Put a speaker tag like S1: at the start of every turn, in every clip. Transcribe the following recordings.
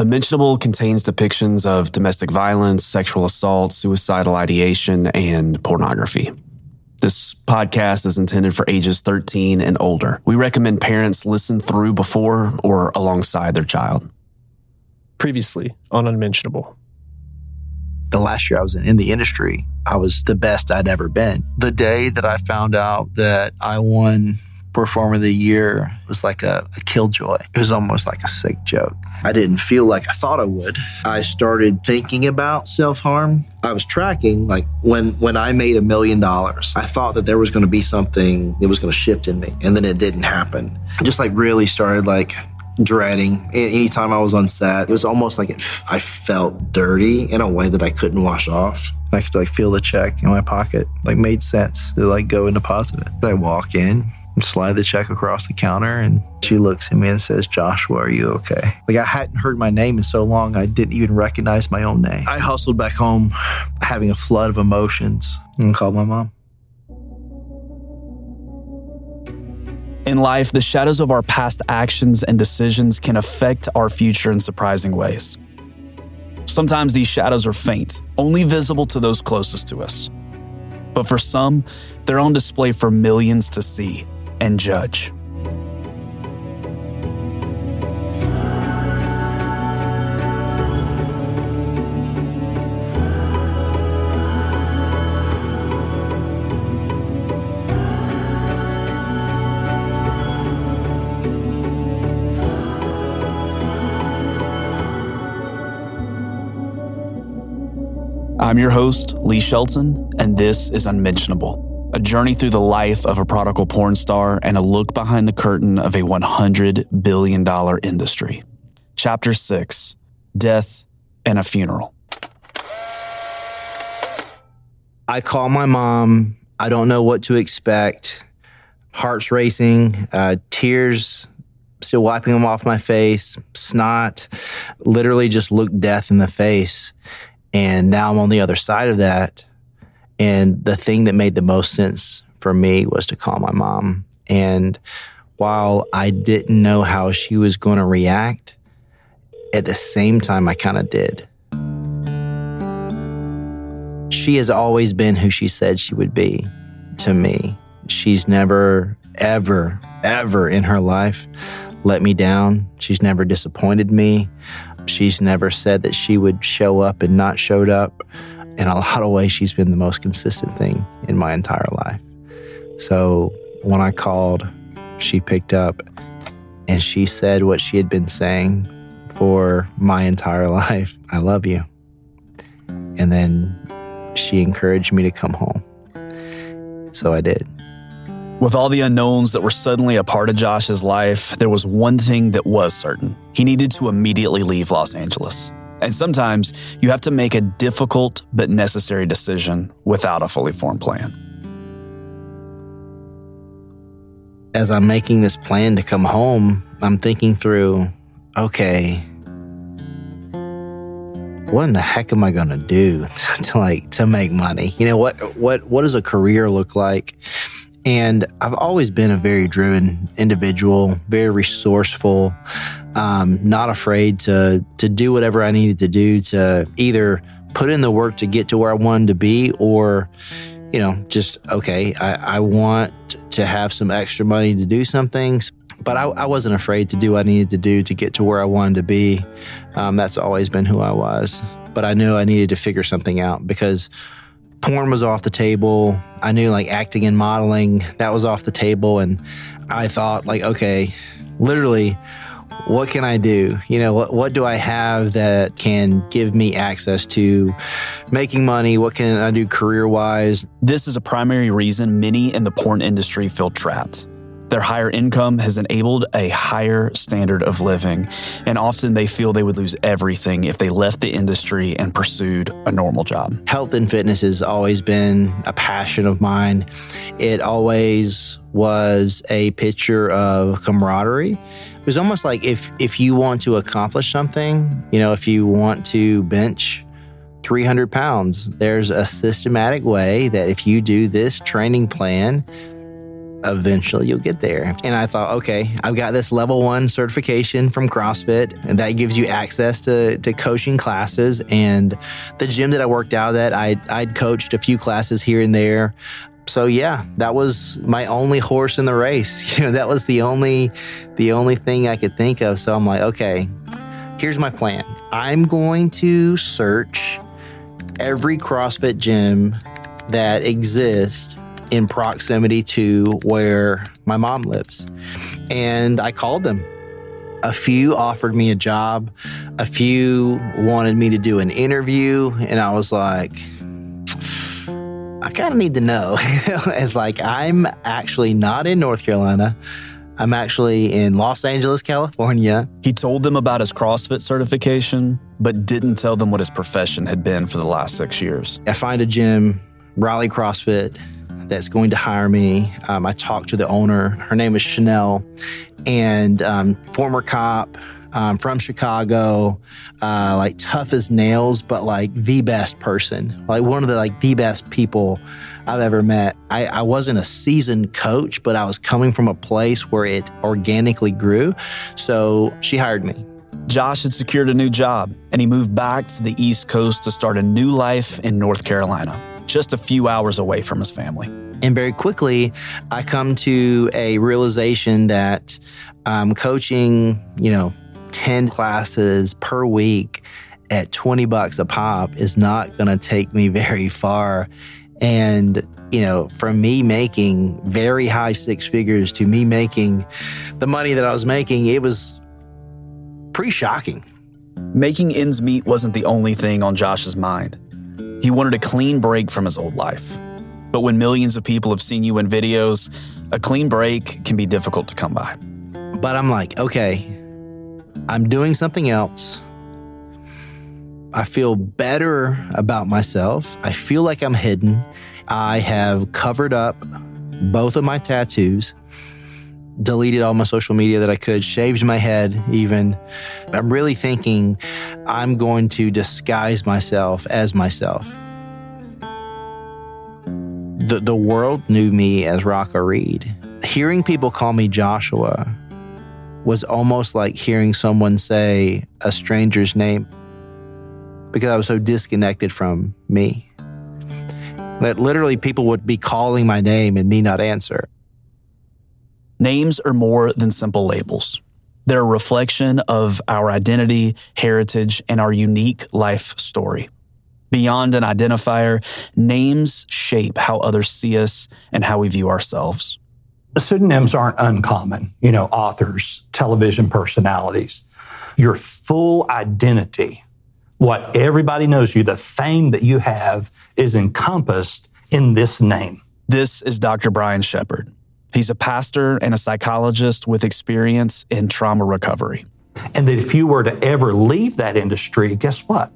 S1: Unmentionable contains depictions of domestic violence, sexual assault, suicidal ideation, and pornography. This podcast is intended for ages 13 and older. We recommend parents listen through before or alongside their child.
S2: Previously on Unmentionable.
S3: The last year I was in the industry, I was the best I'd ever been. The day that I found out that I won Performer of the Year was like a, a killjoy. It was almost like a sick joke. I didn't feel like I thought I would. I started thinking about self harm. I was tracking like when when I made a million dollars, I thought that there was going to be something that was going to shift in me, and then it didn't happen. I just like really started like dreading anytime I was on set. It was almost like it, I felt dirty in a way that I couldn't wash off. I could like feel the check in my pocket, like made sense to like go and deposit it. I walk in, slide the check across the counter and she looks at me and says, Joshua, are you okay? Like I hadn't heard my name in so long, I didn't even recognize my own name. I hustled back home, having a flood of emotions, and called my mom.
S1: In life, the shadows of our past actions and decisions can affect our future in surprising ways. Sometimes these shadows are faint, only visible to those closest to us. But for some, they're on display for millions to see and judge. I'm your host, Lee Shelton, and this is Unmentionable a journey through the life of a prodigal porn star, and a look behind the curtain of a $100 billion industry. Chapter 6 Death and a Funeral.
S3: I call my mom. I don't know what to expect. Heart's racing, uh, tears still wiping them off my face, snot, literally just looked death in the face. And now I'm on the other side of that and the thing that made the most sense for me was to call my mom. And while I didn't know how she was going to react, at the same time, I kind of did. She has always been who she said she would be to me. She's never, ever, ever in her life let me down. She's never disappointed me. She's never said that she would show up and not showed up in a lot of ways, she's been the most consistent thing in my entire life. So when I called, she picked up and she said what she had been saying for my entire life I love you. And then she encouraged me to come home. So I did.
S1: With all the unknowns that were suddenly a part of Josh's life, there was one thing that was certain. He needed to immediately leave Los Angeles. And sometimes you have to make a difficult but necessary decision without a fully formed plan.
S3: As I'm making this plan to come home, I'm thinking through okay, what in the heck am I going to do to like to make money? You know what what what does a career look like? And I've always been a very driven individual, very resourceful, um, not afraid to to do whatever I needed to do to either put in the work to get to where I wanted to be, or you know, just okay, I, I want to have some extra money to do some things. But I, I, wasn't afraid to do what I needed to do to get to where I wanted to be. Um, that's always been who I was. But I knew I needed to figure something out because porn was off the table. I knew like acting and modeling, that was off the table. And I thought, like, okay, literally, what can I do? You know, what, what do I have that can give me access to making money? What can I do career wise?
S1: This is a primary reason many in the porn industry feel trapped. Their higher income has enabled a higher standard of living, and often they feel they would lose everything if they left the industry and pursued a normal job.
S3: Health and fitness has always been a passion of mine. It always was a picture of camaraderie. It was almost like if if you want to accomplish something, you know, if you want to bench 300 pounds, there's a systematic way that if you do this training plan, eventually you'll get there. And I thought, okay, I've got this level one certification from CrossFit, and that gives you access to, to coaching classes. And the gym that I worked out at, I, I'd coached a few classes here and there. So yeah, that was my only horse in the race. You know, that was the only the only thing I could think of. So I'm like, okay, here's my plan. I'm going to search every CrossFit gym that exists in proximity to where my mom lives. And I called them. A few offered me a job, a few wanted me to do an interview, and I was like, I kind of need to know. it's like, I'm actually not in North Carolina. I'm actually in Los Angeles, California.
S1: He told them about his CrossFit certification, but didn't tell them what his profession had been for the last six years.
S3: I find a gym, Raleigh CrossFit, that's going to hire me. Um, I talked to the owner. Her name is Chanel, and um, former cop um, from Chicago, uh, like tough as nails, but like the best person, like one of the like the best people I've ever met. I, I wasn't a seasoned coach, but I was coming from a place where it organically grew. So she hired me.
S1: Josh had secured a new job and he moved back to the East Coast to start a new life in North Carolina just a few hours away from his family.
S3: And very quickly, I come to a realization that um, coaching, you know, 10 classes per week at 20 bucks a pop is not going to take me very far. And, you know, from me making very high six figures to me making the money that I was making, it was pretty shocking.
S1: Making ends meet wasn't the only thing on Josh's mind. He wanted a clean break from his old life. But when millions of people have seen you in videos, a clean break can be difficult to come by.
S3: But I'm like, okay, I'm doing something else. I feel better about myself. I feel like I'm hidden. I have covered up both of my tattoos, deleted all my social media that I could, mm. shaved my head even. I'm really thinking I'm going to disguise myself as myself. The, the world knew me as Rocco Reed. Hearing people call me Joshua was almost like hearing someone say a stranger's name because I was so disconnected from me. That literally people would be calling my name and me not answer.
S1: Names are more than simple labels. They're a reflection of our identity, heritage, and our unique life story. Beyond an identifier, names shape how others see us and how we view ourselves.
S4: Pseudonyms aren't uncommon, you know, authors, television personalities. Your full identity, what everybody knows you, the fame that you have is encompassed in this name.
S1: This is Dr. Brian Sheppard. He's a pastor and a psychologist with experience in trauma recovery.
S4: And that if you were to ever leave that industry, guess what?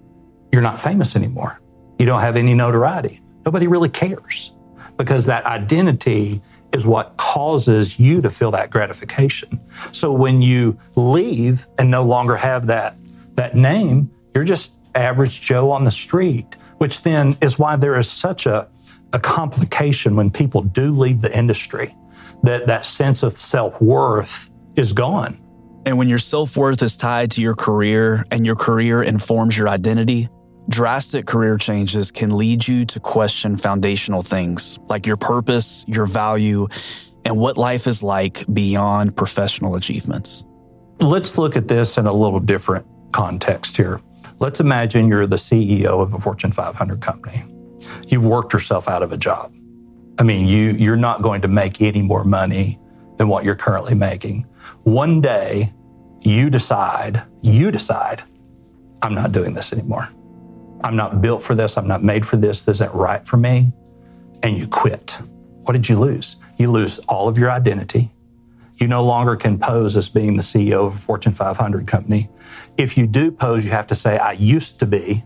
S4: You're not famous anymore. You don't have any notoriety. Nobody really cares because that identity is what causes you to feel that gratification. So when you leave and no longer have that, that name, you're just average Joe on the street, which then is why there is such a, a complication when people do leave the industry, that that sense of self worth is gone.
S1: And when your self worth is tied to your career and your career informs your identity, drastic career changes can lead you to question foundational things like your purpose, your value, and what life is like beyond professional achievements.
S4: Let's look at this in a little different context here. Let's imagine you're the CEO of a Fortune 500 company. You've worked yourself out of a job. I mean, you, you're not going to make any more money than what you're currently making. One day, you decide, you decide, I'm not doing this anymore. I'm not built for this. I'm not made for this. This isn't right for me. And you quit. What did you lose? You lose all of your identity. You no longer can pose as being the CEO of a Fortune 500 company. If you do pose, you have to say, I used to be,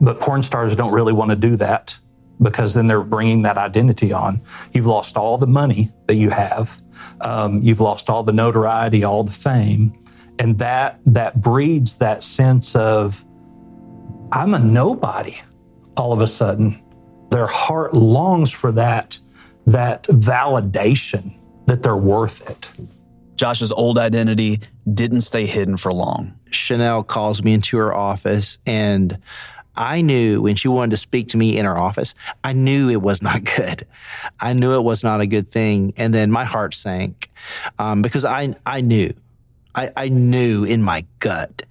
S4: but porn stars don't really want to do that because then they're bringing that identity on. You've lost all the money that you have. Um, you've lost all the notoriety, all the fame. And that, that breeds that sense of, I'm a nobody all of a sudden. Their heart longs for that, that validation that they're worth it.
S1: Josh's old identity didn't stay hidden for long.
S3: Chanel calls me into her office and I knew when she wanted to speak to me in her office, I knew it was not good. I knew it was not a good thing. And then my heart sank um, because I, I knew, I, I knew in my gut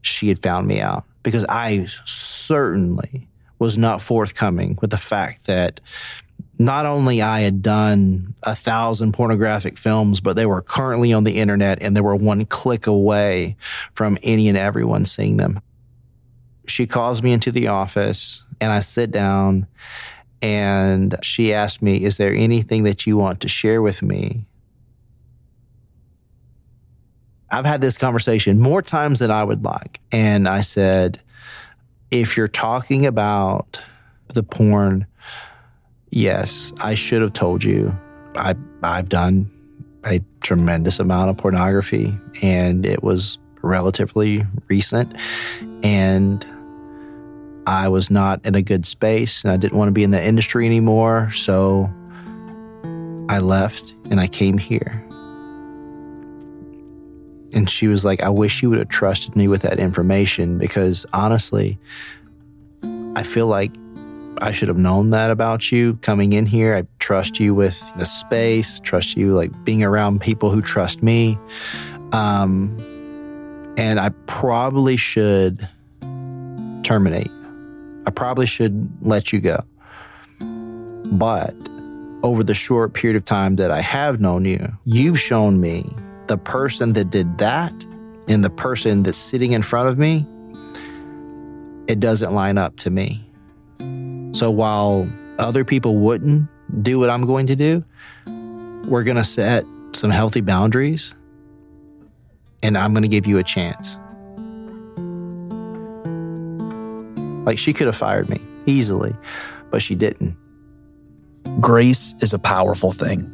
S3: she had found me out because I certainly was not forthcoming with the fact that not only I had done a thousand pornographic films, but they were currently on the internet and they were one click away from any and everyone seeing them. She calls me into the office and I sit down and she asked me, Is there anything that you want to share with me? I've had this conversation more times than I would like. And I said, If you're talking about the porn, yes, I should have told you. I, I've done a tremendous amount of pornography and it was relatively recent. And I was not in a good space and I didn't want to be in the industry anymore. So I left and I came here. And she was like, I wish you would have trusted me with that information because honestly, I feel like I should have known that about you coming in here. I trust you with the space, trust you like being around people who trust me. Um, and I probably should terminate. I probably should let you go. But over the short period of time that I have known you, you've shown me the person that did that and the person that's sitting in front of me, it doesn't line up to me. So while other people wouldn't do what I'm going to do, we're going to set some healthy boundaries and I'm going to give you a chance. Like she could have fired me easily, but she didn't.
S1: Grace is a powerful thing.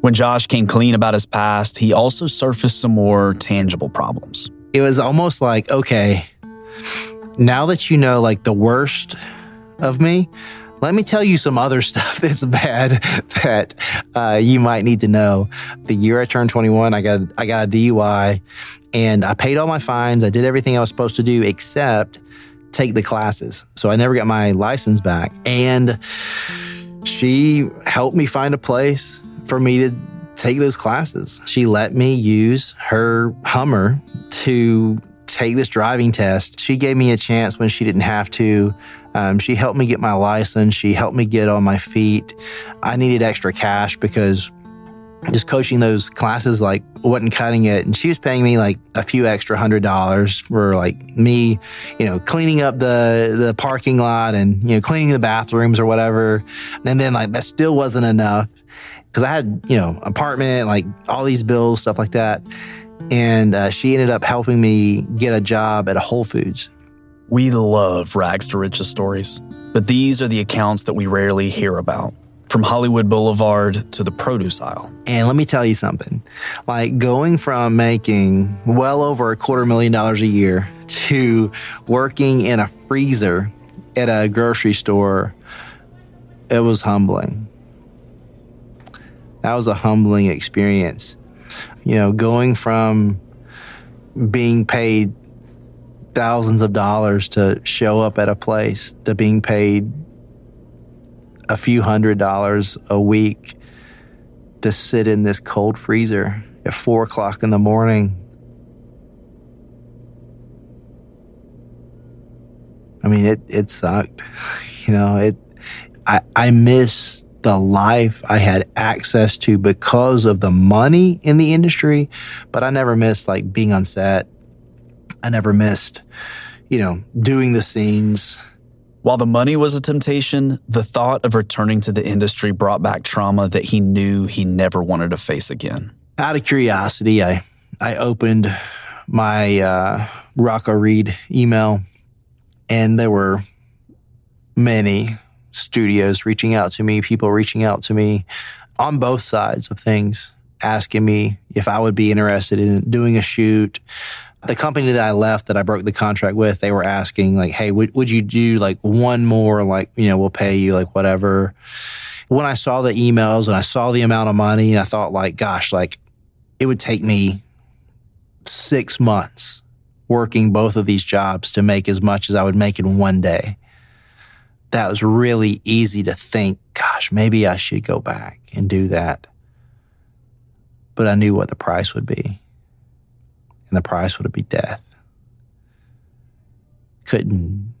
S1: When Josh came clean about his past, he also surfaced some more tangible problems.
S3: It was almost like, okay, now that you know like the worst of me, let me tell you some other stuff that's bad that uh, you might need to know. The year I turned 21, I got I got a DUI, and I paid all my fines. I did everything I was supposed to do except take the classes. So I never got my license back. And she helped me find a place for me to take those classes. She let me use her Hummer to take this driving test. She gave me a chance when she didn't have to. Um, she helped me get my license. She helped me get on my feet. I needed extra cash because just coaching those classes like wasn't cutting it and she was paying me like a few extra hundred dollars for like me you know cleaning up the the parking lot and you know cleaning the bathrooms or whatever and then like that still wasn't enough because i had you know apartment like all these bills stuff like that and uh, she ended up helping me get a job at a whole foods
S1: We love rags to riches stories, but these are the accounts that we rarely hear about. From Hollywood Boulevard to the produce aisle.
S3: And let me tell you something like going from making well over a quarter million dollars a year to working in a freezer at a grocery store, it was humbling. That was a humbling experience. You know, going from being paid thousands of dollars to show up at a place to being paid a few hundred dollars a week to sit in this cold freezer at four o'clock in the morning. I mean, it, it sucked. You know, it, I, I miss the life I had access to because of the money in the industry, but I never missed like being on set. I never missed, you know, doing the scenes.
S1: While the money was a temptation, the thought of returning to the industry brought back trauma that he knew he never wanted to face again.
S3: Out of curiosity, I, I opened my uh, Rocco Reed email, and there were many studios reaching out to me, people reaching out to me on both sides of things, asking me if I would be interested in doing a shoot. The company that I left that I broke the contract with, they were asking like, Hey, would, would you do like one more, like, you know, we'll pay you like whatever. when I saw the emails and I saw the amount of money, and I thought, like, gosh, like it would take me six months working both of these jobs to make as much as I would make in one day. That was really easy to think, gosh, maybe I should go back and do that. But I knew what the price would be. And the price would be death. Couldn't,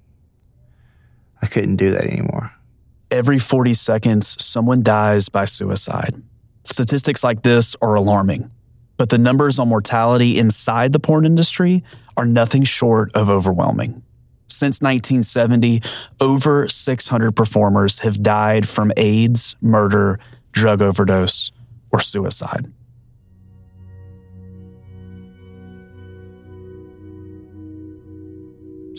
S3: I couldn't do that anymore.
S1: Every 40 seconds, someone dies by suicide. Statistics like this are alarming, but the numbers on mortality inside the porn industry are nothing short of overwhelming. Since 1970, over 600 performers have died from AIDS, murder, drug overdose, or suicide.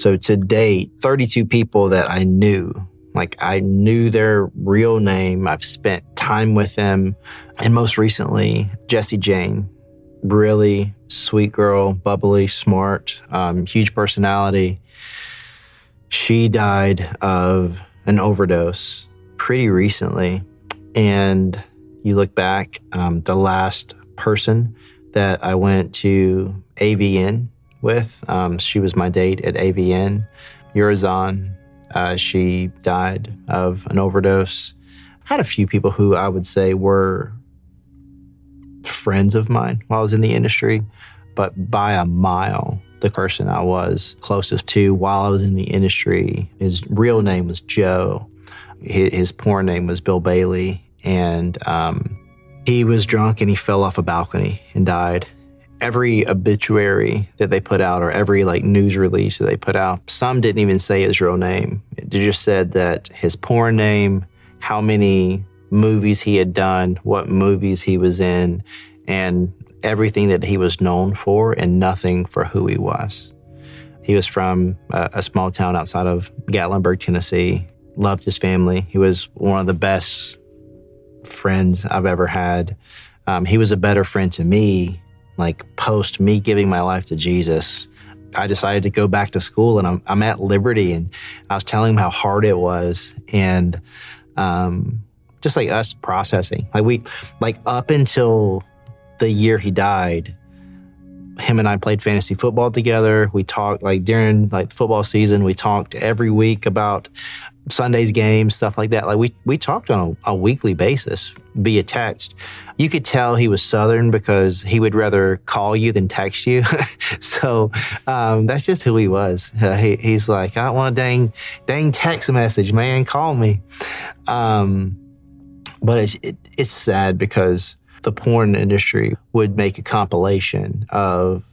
S3: So to date, 32 people that I knew, like I knew their real name. I've spent time with them. And most recently, Jessie Jane, really sweet girl, bubbly, smart, um, huge personality. She died of an overdose pretty recently. And you look back, um, the last person that I went to AVN with, um, she was my date at AVN, Urizon. Uh, she died of an overdose. I had a few people who I would say were friends of mine while I was in the industry, but by a mile, the person I was closest to while I was in the industry, his real name was Joe. His, his porn name was Bill Bailey. And um, he was drunk and he fell off a balcony and died. Every obituary that they put out or every like news release that they put out, some didn't even say his real name. It just said that his porn name, how many movies he had done, what movies he was in, and everything that he was known for and nothing for who he was. He was from a, a, small town outside of Gatlinburg, Tennessee. Loved his family. He was one of the best friends I've ever had. Um, he was a better friend to me, like post me giving my life to Jesus. I decided to go back to school and I'm, I'm at Liberty and I was telling him how hard it was. And, um, just like us processing, like we, like up until the year he died, him and I played fantasy football together. We talked like during like football season, we talked every week about Sunday's games, stuff like that. Like we we talked on a, a, weekly basis via text. You could tell he was Southern because he would rather call you than text you. so um, that's just who he was. Uh, he, he's like, I don't want a dang dang text message, man. Call me. Um, but it's it, it's sad because the porn industry would make a compilation of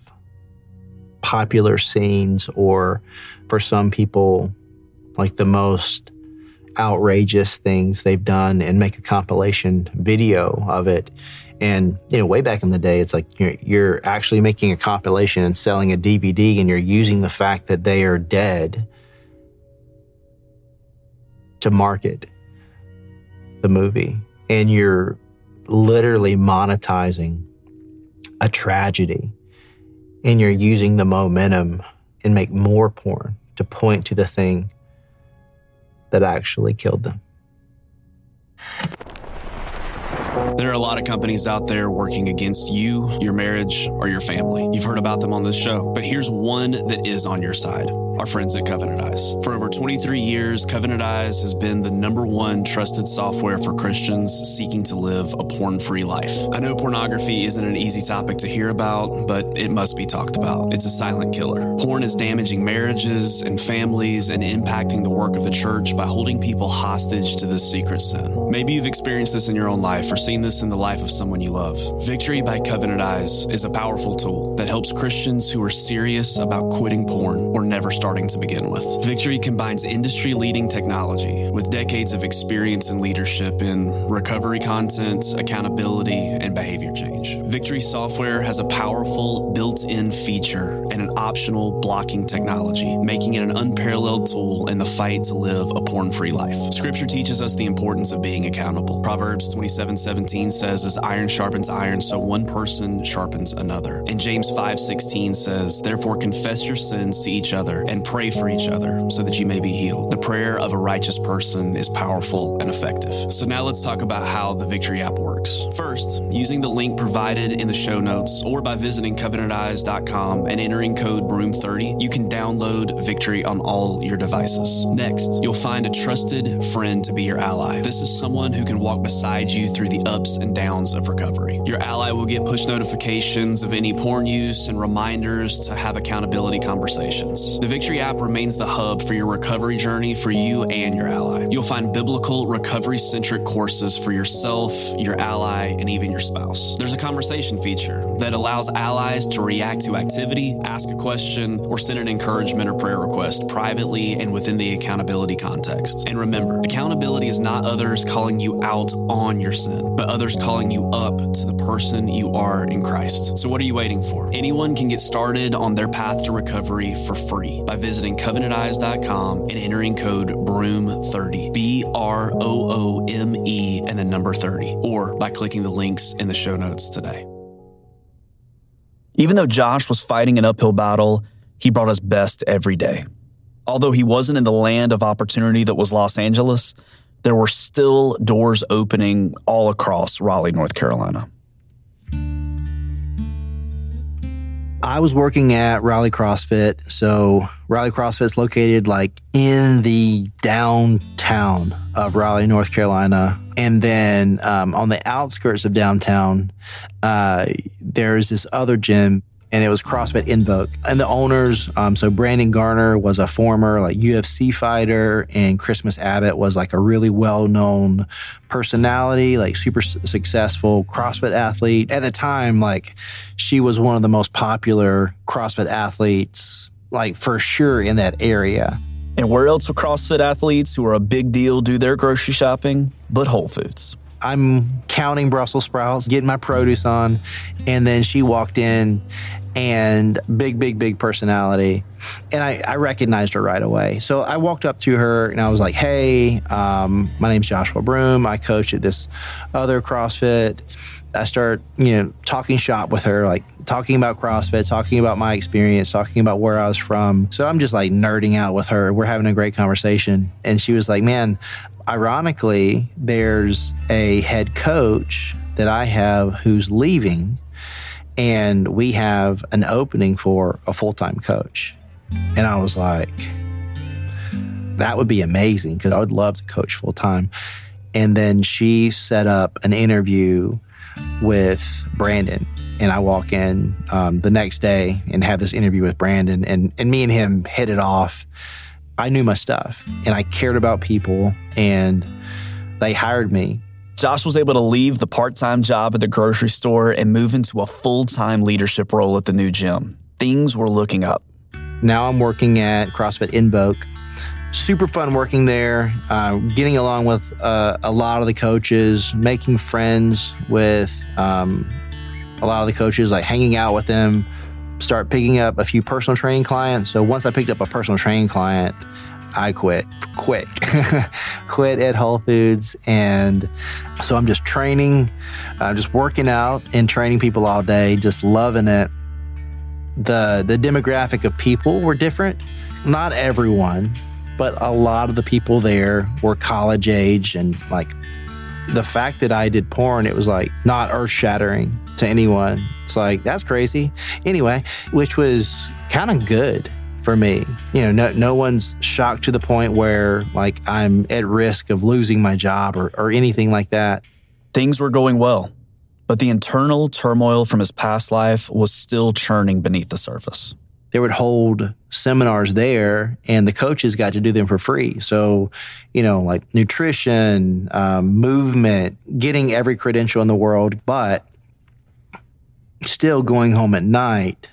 S3: popular scenes or for some people like the most outrageous things they've done and make a compilation video of it. And you know way back in the day it's like you're, you're actually making a compilation and selling a dvd and you're using the fact that they are dead to market the movie. And you're literally monetizing a tragedy. And you're using the momentum and make more porn to point to the thing that actually killed them.
S5: There are a lot of companies out there working against you, your marriage, or your family. You've heard about them on this show, but here's one that is on your side our friends at Covenant Eyes. For over 23 years, Covenant Eyes has been the number one trusted software for Christians seeking to live a porn free life. I know pornography isn't an easy topic to hear about, but it must be talked about. It's a silent killer. Porn is damaging marriages and families and impacting the work of the church by holding people hostage to this secret sin. Maybe you've experienced this in your own life or seen this in the life of someone you love. Victory by Covenant Eyes is a powerful tool that helps Christians who are serious about quitting porn or never start starting to begin with. Victory combines industry leading technology with decades of experience and leadership in recovery content, accountability, and behavior change.
S1: Victory software has a powerful built in feature and an optional blocking technology, making it an unparalleled tool in the fight to live a porn free life. Scripture teaches us the importance of being accountable. Proverbs 27 17 says, As iron sharpens iron, so one person sharpens another. And James 5 16 says, Therefore confess your sins to each other and pray for each other so that you may be healed. The prayer of a righteous person is powerful and effective. So now let's talk about how the Victory app works. First, using the link provided in the show notes or by visiting covenanteyes.com and entering code BROOME30, you can download Victory on all your devices. Next, you'll find a trusted friend to be your ally. This is someone who can walk beside you through the ups and downs of recovery. Your ally will get push notifications of any porn use and reminders to have accountability conversations. The Victory app remains the hub for your recovery journey for you and your ally. You'll find biblical recovery centric courses for yourself, your ally, and even your spouse. There's a conversation feature that allows allies to react to activity, ask a question, or send an encouragement or prayer request privately and within the accountability context. And remember, accountability is not others calling you out on your sin, but others calling you up to the person you are in Christ. So, what are you waiting for? Anyone can get started on their path to recovery for free by visiting covenanteyes.com and entering code BROOME30, B R O O M E, and the number 30, or by clicking the links in the show notes today.
S6: Even though Josh was fighting an uphill battle, he brought his best every day. Although he wasn't in the land of opportunity that was Los Angeles, there were still doors opening all across Raleigh, North Carolina.
S3: I was working at Raleigh CrossFit. So Raleigh CrossFit's located like in the downtown of Raleigh, North Carolina. And then um, on the outskirts of downtown, uh, there's this other gym and it was CrossFit Invoke. And the owners, um, so Brandon Garner was a former like UFC fighter, and Christmas Abbott was like a really well known personality, like super successful CrossFit athlete. At the time, like she was one of the most popular CrossFit athletes, like for sure in that area.
S6: And where else will CrossFit athletes who are a big deal do their grocery shopping but Whole Foods?
S3: I'm counting Brussels sprouts, getting my produce on, and then she walked in and big, big, big personality. And I, I recognized her right away. So I walked up to her and I was like, hey, um, my name's Joshua Broome. I coach at this other CrossFit. I start, you know, talking shop with her, like talking about CrossFit, talking about my experience, talking about where I was from. So I'm just like nerding out with her. We're having a great conversation. And she was like, man, ironically, there's a head coach that I have who's leaving and we have an opening for a full time coach. And I was like, that would be amazing because I would love to coach full time. And then she set up an interview with Brandon. And I walk in um, the next day and have this interview with Brandon, and, and me and him hit it off. I knew my stuff and I cared about people, and they hired me
S6: Josh was able to leave the part time job at the grocery store and move into a full time leadership role at the new gym. Things were looking up.
S3: Now I'm working at CrossFit Invoke. Super fun working there, uh, getting along with uh, a lot of the coaches, making friends with um, a lot of the coaches, like hanging out with them, start picking up a few personal training clients. So once I picked up a personal training client, I quit quick, quit at Whole Foods. And so I'm just training, I'm just working out and training people all day, just loving it. The, the demographic of people were different. Not everyone, but a lot of the people there were college age and like the fact that I did porn, it was like not earth shattering to anyone. It's like, that's crazy. Anyway, which was kind of good for me. You know, no, no one's shocked to the point where like I'm at risk of losing my job or, or anything like that.
S6: Things were going well, but the internal turmoil from his past life was still churning beneath the surface.
S3: They would hold seminars there and the coaches got to do them for free. So, you know, like nutrition, um, movement, getting every credential in the world, but still going home at night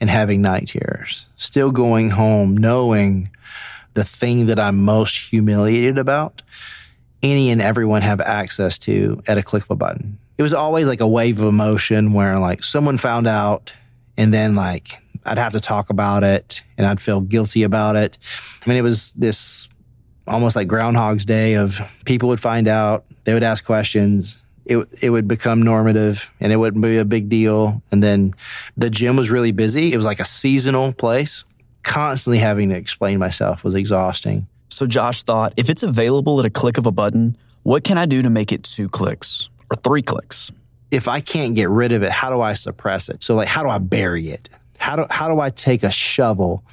S3: and having night terrors, still going home knowing the thing that I'm most humiliated about, any and everyone have access to at a click of a button. it was always like a wave of emotion where like someone found out and then like I'd have to talk about it and I'd feel guilty about it. I mean, it was this almost like Groundhog's Day of people would find out, they would ask questions. It, it would become normative and it wouldn't be a big deal. And then the gym was really busy. It was like a seasonal place. Constantly having to explain myself was exhausting.
S1: So Josh thought, if it's available at a click of a button, what can I do to make it two clicks or three clicks?
S3: If I can't get rid of it, how do I suppress it? So like, how do I bury it? How do, how do I take a shovel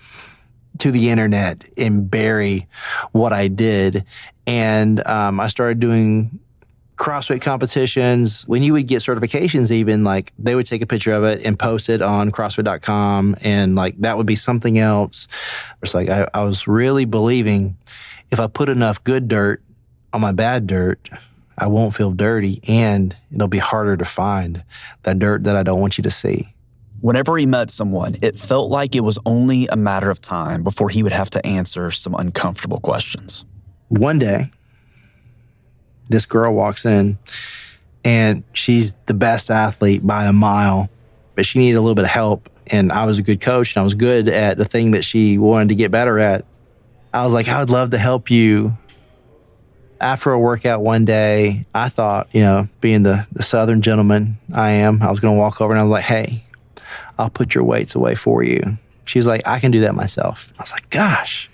S3: to the internet and bury what I did? And um, I started doing CrossFit competitions. When you would get certifications, even like they would take a picture of it and post it on CrossFit.com, and like that would be something else. It's like I, I was really believing if I put enough good dirt on my bad dirt, I won't feel dirty and it'll be harder to find that dirt that I don't want you to see.
S1: Whenever he met someone, it felt like it was only a matter of time before he would have to answer some uncomfortable questions.
S3: One day, this girl walks in and she's the best athlete by a mile, but she needed a little bit of help. And I was a good coach and I was good at the thing that she wanted to get better at. I was like, I would love to help you. After a workout one day, I thought, you know, being the, the Southern gentleman I am, I was going to walk over and I was like, hey, I'll put your weights away for you. She was like, I can do that myself. I was like, gosh.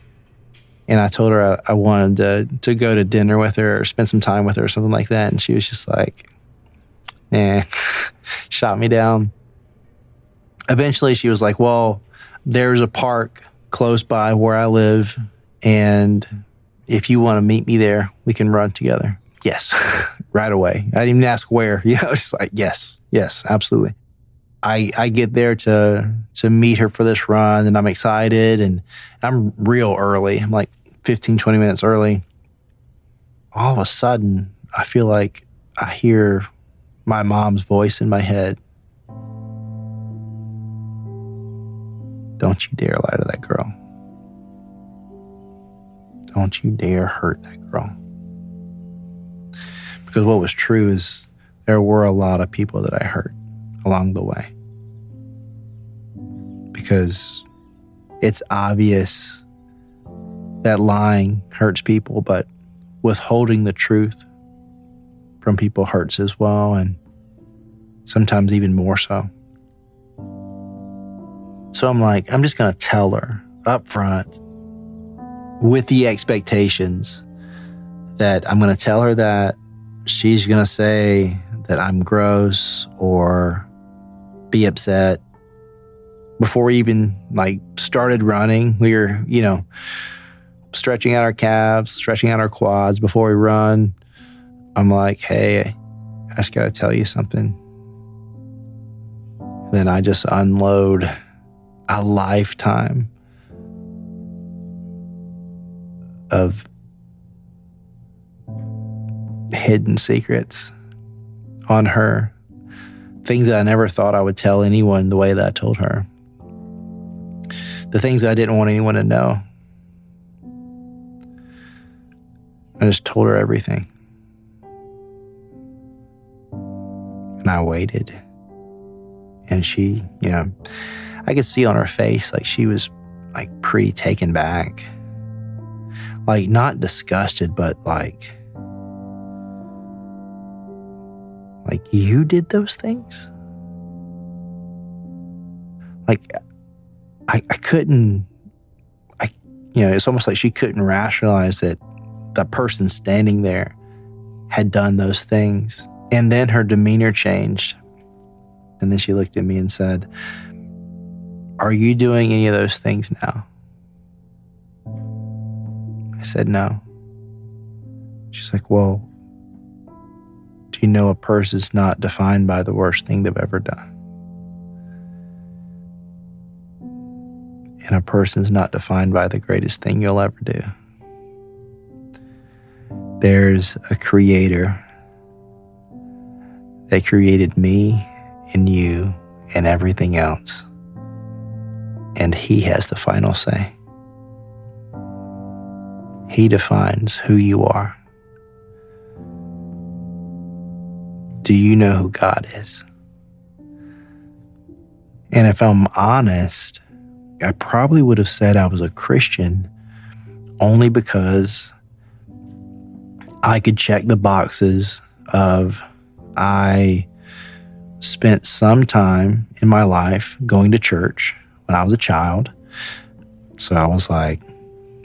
S3: And I told her I, I wanted to, to go to dinner with her or spend some time with her or something like that. And she was just like, eh, shot me down. Eventually, she was like, well, there's a park close by where I live. And if you want to meet me there, we can run together. Yes, right away. I didn't even ask where. You know, just like, yes, yes, absolutely. I, I get there to to meet her for this run and I'm excited and I'm real early. I'm like 15, 20 minutes early. All of a sudden, I feel like I hear my mom's voice in my head. Don't you dare lie to that girl. Don't you dare hurt that girl. Because what was true is there were a lot of people that I hurt along the way. Because it's obvious that lying hurts people, but withholding the truth from people hurts as well, and sometimes even more so. So I'm like, I'm just going to tell her up front with the expectations that I'm going to tell her that she's going to say that I'm gross or be upset before we even like started running. We were, you know, stretching out our calves, stretching out our quads before we run. I'm like, hey, I just got to tell you something. And then I just unload a lifetime of hidden secrets on her. Things that I never thought I would tell anyone the way that I told her. The things that I didn't want anyone to know. I just told her everything. And I waited. And she, you know, I could see on her face like she was like pretty taken back. Like not disgusted, but like like you did those things? Like I I couldn't I you know, it's almost like she couldn't rationalize that the person standing there had done those things. And then her demeanor changed. And then she looked at me and said, Are you doing any of those things now? I said, No. She's like, Well, do you know a person is not defined by the worst thing they've ever done? And a person is not defined by the greatest thing you'll ever do. There's a creator that created me and you and everything else. And he has the final say. He defines who you are. Do you know who God is? And if I'm honest, I probably would have said I was a Christian only because I could check the boxes of I spent some time in my life going to church when I was a child. So I was like,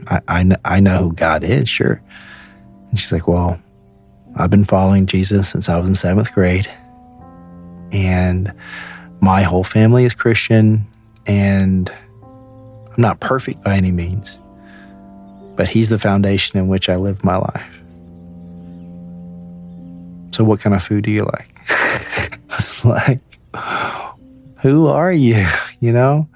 S3: I, I, I know who God is, sure. And she's like, Well, I've been following Jesus since I was in seventh grade. And my whole family is Christian. And I'm not perfect by any means, but He's the foundation in which I live my life. So, what kind of food do you like? it's like, who are you? You know?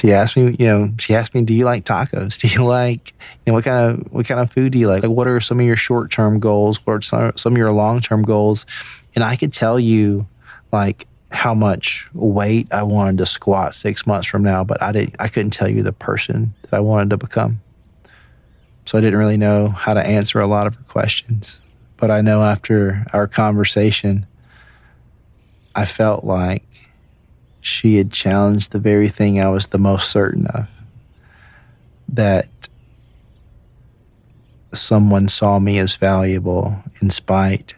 S3: she asked me, you know, she asked me, "Do you like tacos? Do you like, you know, what kind of what kind of food do you like? Like, what are some of your short term goals? What are some, some of your long term goals?" And I could tell you, like, how much weight I wanted to squat six months from now, but I didn't. I couldn't tell you the person that I wanted to become. So I didn't really know how to answer a lot of her questions. But I know after our conversation, I felt like she had challenged the very thing I was the most certain of that someone saw me as valuable in spite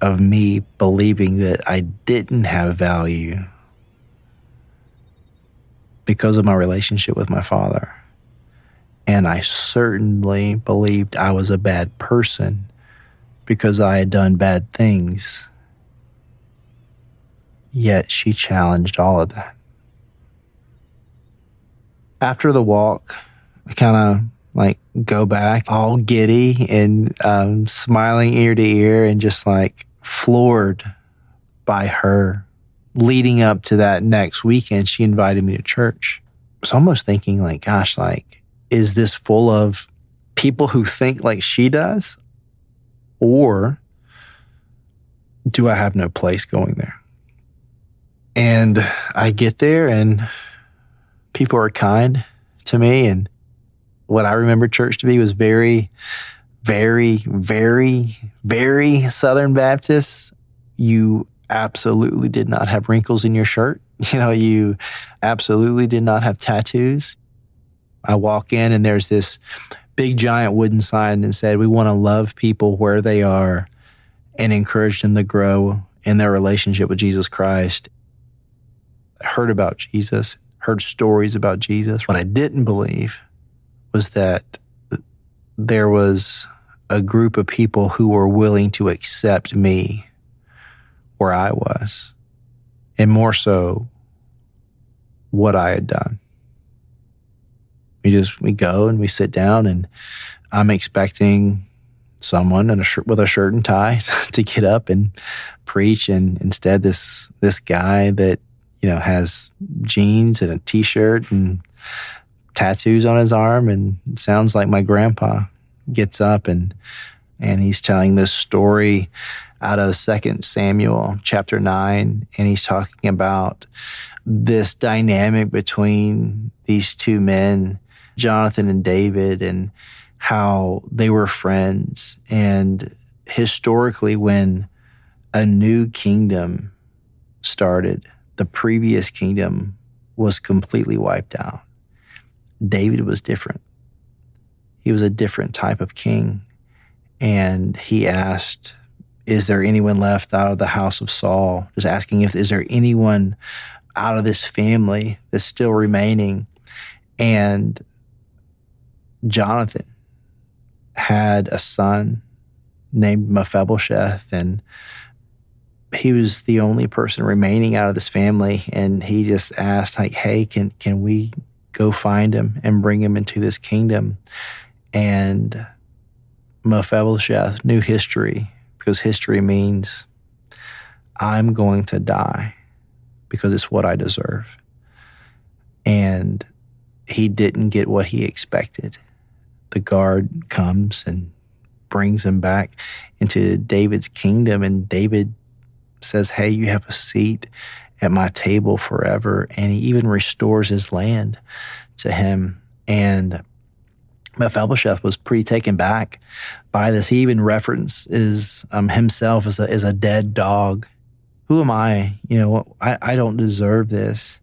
S3: of me believing that I didn't have value because of my relationship with my father. And I certainly believed I was a bad person because I had done bad things Yet she challenged all of that. After the walk, I kind of like go back all giddy and um, smiling ear to ear and just like floored by her. Leading up to that next weekend, she invited me to church. I was almost thinking, like, gosh, like, is this full of people who think like she does? Or do I have no place going there? And I get there and people are kind to me. And what I remember church to be was very, very, very, very Southern Baptist. You absolutely did not have wrinkles in your shirt. You know, you absolutely did not have tattoos. I walk in and there's this big giant wooden sign that said, We want to love people where they are and encourage them to grow in their relationship with Jesus Christ I heard about Jesus, heard stories about Jesus. What I didn't believe was that there was a group of people who were willing to accept me where I was, and more so, what I had done. We just we go and we sit down, and I'm expecting someone in a shirt with a shirt and tie to get up and preach, and instead this this guy that you know, has jeans and a t-shirt and tattoos on his arm and sounds like my grandpa gets up and and he's telling this story out of second Samuel chapter 9 and he's talking about this dynamic between these two men Jonathan and David and how they were friends and historically when a new kingdom started the previous kingdom was completely wiped out. David was different. He was a different type of king. And he asked, Is there anyone left out of the house of Saul? Just asking if is there anyone out of this family that's still remaining? And Jonathan had a son named Mephibosheth, and he was the only person remaining out of this family and he just asked like hey can can we go find him and bring him into this kingdom. And Mephibosheth knew history because history means I'm going to die because it's what I deserve. And he didn't get what he expected. The guard comes and brings him back into David's kingdom and David says, Hey, you have a seat at my table forever. And he even restores his land to him. And Mephibosheth was pretty taken back by this. He even references um, himself as a, as a dead dog. Who am I? You know, I, I don't deserve this.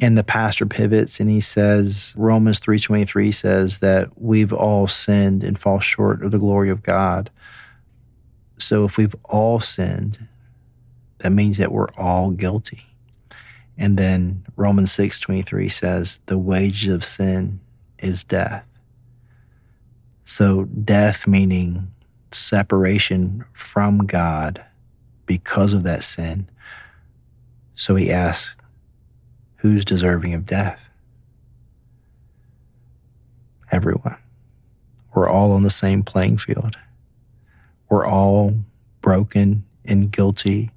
S3: And the pastor pivots and he says, Romans 3.23 says that we've all sinned and fall short of the glory of God. So if we've all sinned, that means that we're all guilty. And then Romans 6:23 says the wages of sin is death. So death meaning separation from God because of that sin. So he asks, who's deserving of death? Everyone. We're all on the same playing field. We're all broken and guilty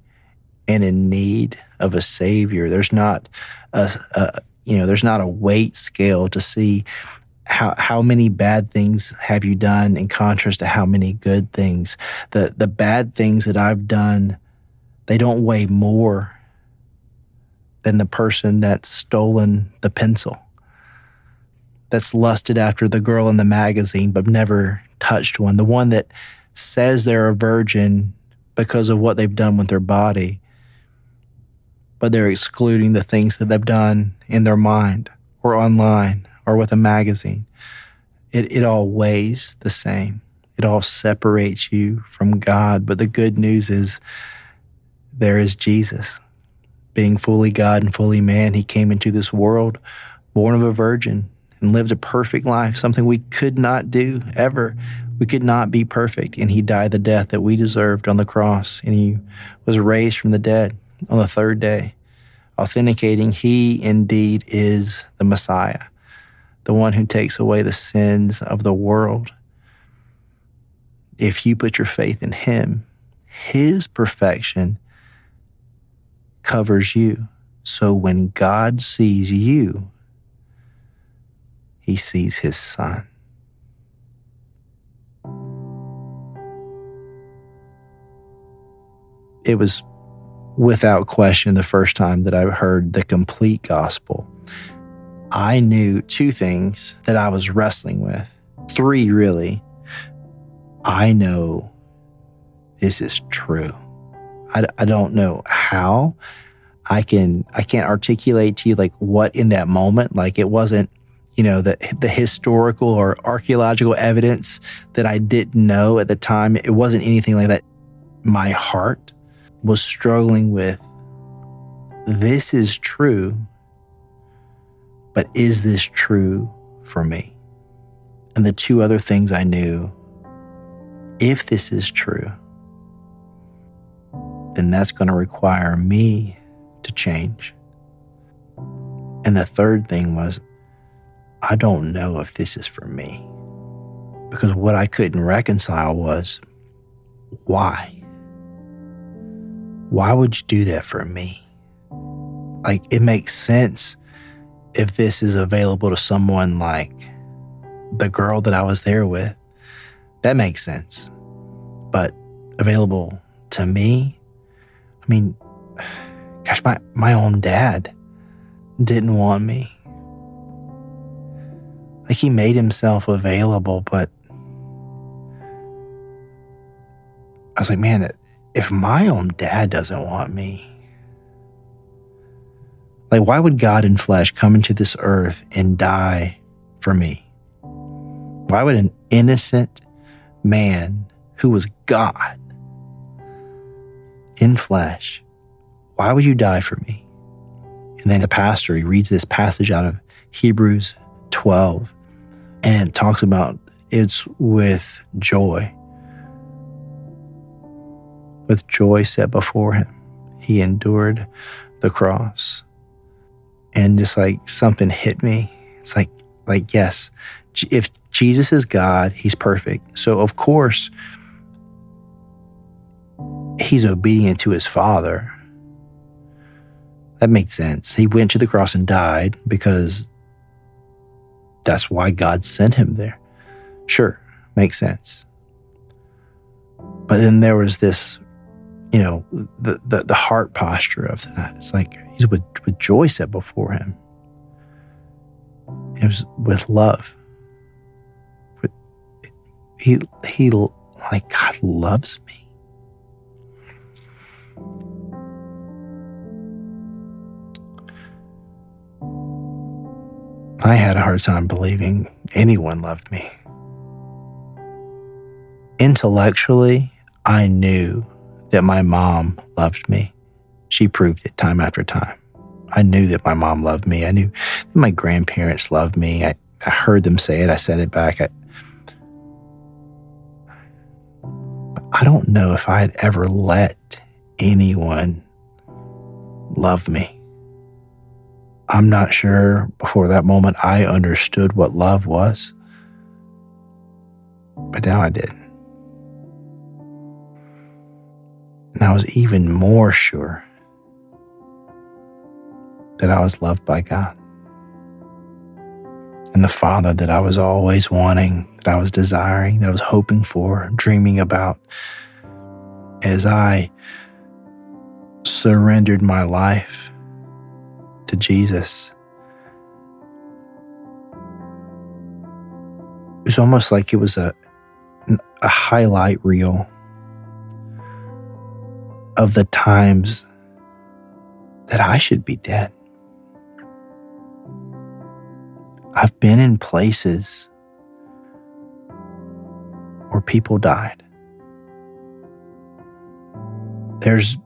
S3: and in need of a savior. There's not a, a you know, there's not a weight scale to see how how many bad things have you done in contrast to how many good things. The the bad things that I've done, they don't weigh more than the person that's stolen the pencil. That's lusted after the girl in the magazine but never touched one. The one that says they're a virgin because of what they've done with their body but they're excluding the things that they've done in their mind or online or with a magazine. It, it all weighs the same. It all separates you from God. But the good news is there is Jesus. Being fully God and fully man, he came into this world born of a virgin and lived a perfect life, something we could not do ever. We could not be perfect. And he died the death that we deserved on the cross. And he was raised from the dead on the third day, authenticating he indeed is the Messiah, the one who takes away the sins of the world. If you put your faith in him, his perfection covers you. So when God sees you, he sees his son. It was without question the first time that I heard the complete gospel. I knew two things that I was wrestling with. Three, really. I know this is true. I, I don't know how I can, I can't articulate to you like what in that moment, like it wasn't, you know, the, the historical or archaeological evidence that I didn't know at the time. It wasn't anything like that. My heart was struggling with this is true, but is this true for me? And the two other things I knew if this is true, then that's going to require me to change. And the third thing was, I don't know if this is for me. Because what I couldn't reconcile was, why? Why would you do that for me? Like, it makes sense if this is available to someone like the girl that I was there with. That makes sense. But available to me? I mean, gosh, my, my own dad didn't want me. Like, he made himself available, but I was like, man, if my own dad doesn't want me, like, why would God in flesh come into this earth and die for me? Why would an innocent man who was God in flesh, why would you die for me? And then the pastor, he reads this passage out of Hebrews 12, and talks about it's with joy with joy set before him. He endured the cross. And just like something hit me. It's like, like, yes, if Jesus is God, he's perfect. So of course, he's obedient to his father. That makes sense. He went to the cross and died because that's why God sent him there. Sure, makes sense. But then there was this you know, the, the, the heart posture of that. It's like he's with, with joy set before him. It was with love. With, he, he, like, God loves me. I had a hard time believing anyone loved me. Intellectually, I knew that my mom loved me. She proved it time after time. I knew that my mom loved me. I knew that my grandparents loved me. I, I heard them say it. I said it back. I, I don't know if I had ever let anyone love me. I'm not sure before that moment I understood what love was, but now I did. And I was even more sure that I was loved by God and the Father that I was always wanting, that I was desiring, that I was hoping for, dreaming about as I surrendered my life to Jesus. It was almost like it was a, a highlight reel of the times that I should be dead. I've been in places where people died. There's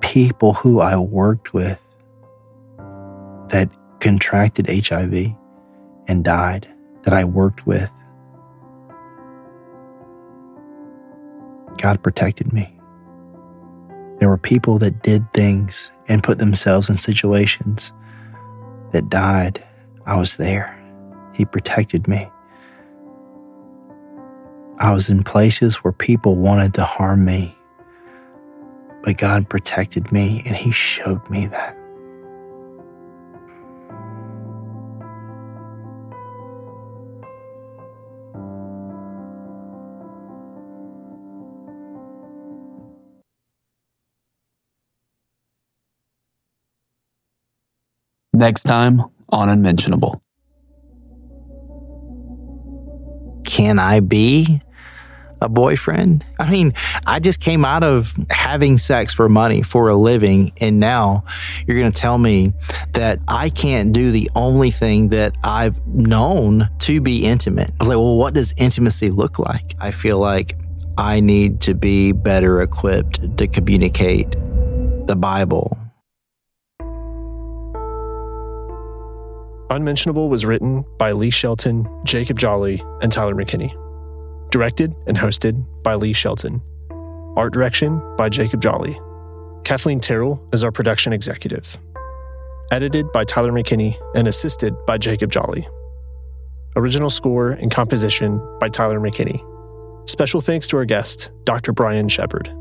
S3: people who I worked with that contracted HIV and died that I worked with. God protected me. There were people that did things and put themselves in situations that died. I was there. He protected me. I was in places where people wanted to harm me, but God protected me and He showed me that.
S7: Next time on Unmentionable.
S3: Can I be a boyfriend? I mean, I just came out of having sex for money for a living, and now you're going to tell me that I can't do the only thing that I've known to be intimate. I was like, well, what does intimacy look like? I feel like I need to be better equipped to communicate the Bible
S2: Unmentionable was written by Lee Shelton, Jacob Jolly, and Tyler McKinney. Directed and hosted by Lee Shelton. Art direction by Jacob Jolly. Kathleen Terrill is our production executive. Edited by Tyler McKinney and assisted by Jacob Jolly. Original score and composition by Tyler McKinney. Special thanks to our guest, Dr. Brian Sheppard.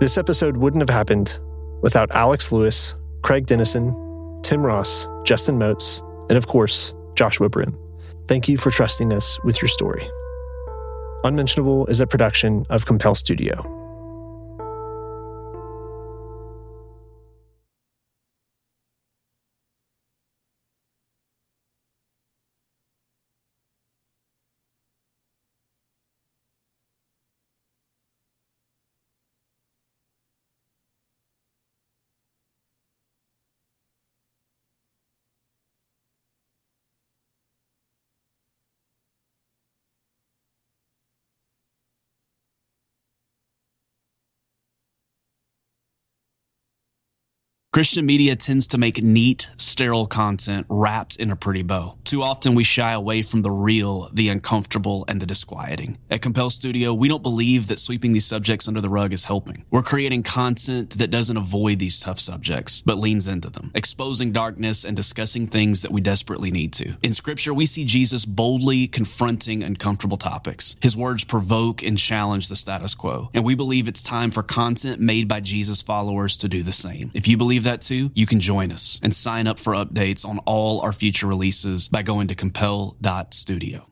S2: This episode wouldn't have happened without Alex Louis, Craig Denison, Tim Ross, Justin Moates, and of course, Joshua Broome. Thank you for trusting us with your story. Unmentionable is a production of Compel Studio.
S1: Christian media tends to make neat, sterile content wrapped in a pretty bow. Too often we shy away from the real, the uncomfortable, and the disquieting. At Compel Studio, we don't believe that sweeping these subjects under the rug is helping. We're creating content that doesn't avoid these tough subjects, but leans into them, exposing darkness and discussing things that we desperately need to. In scripture, we see Jesus boldly confronting uncomfortable topics. His words provoke and challenge the status quo. And we believe it's time for content made by Jesus followers to do the same. If you believe that too, you can join us and sign up for updates on all our future releases by going to compel.studio.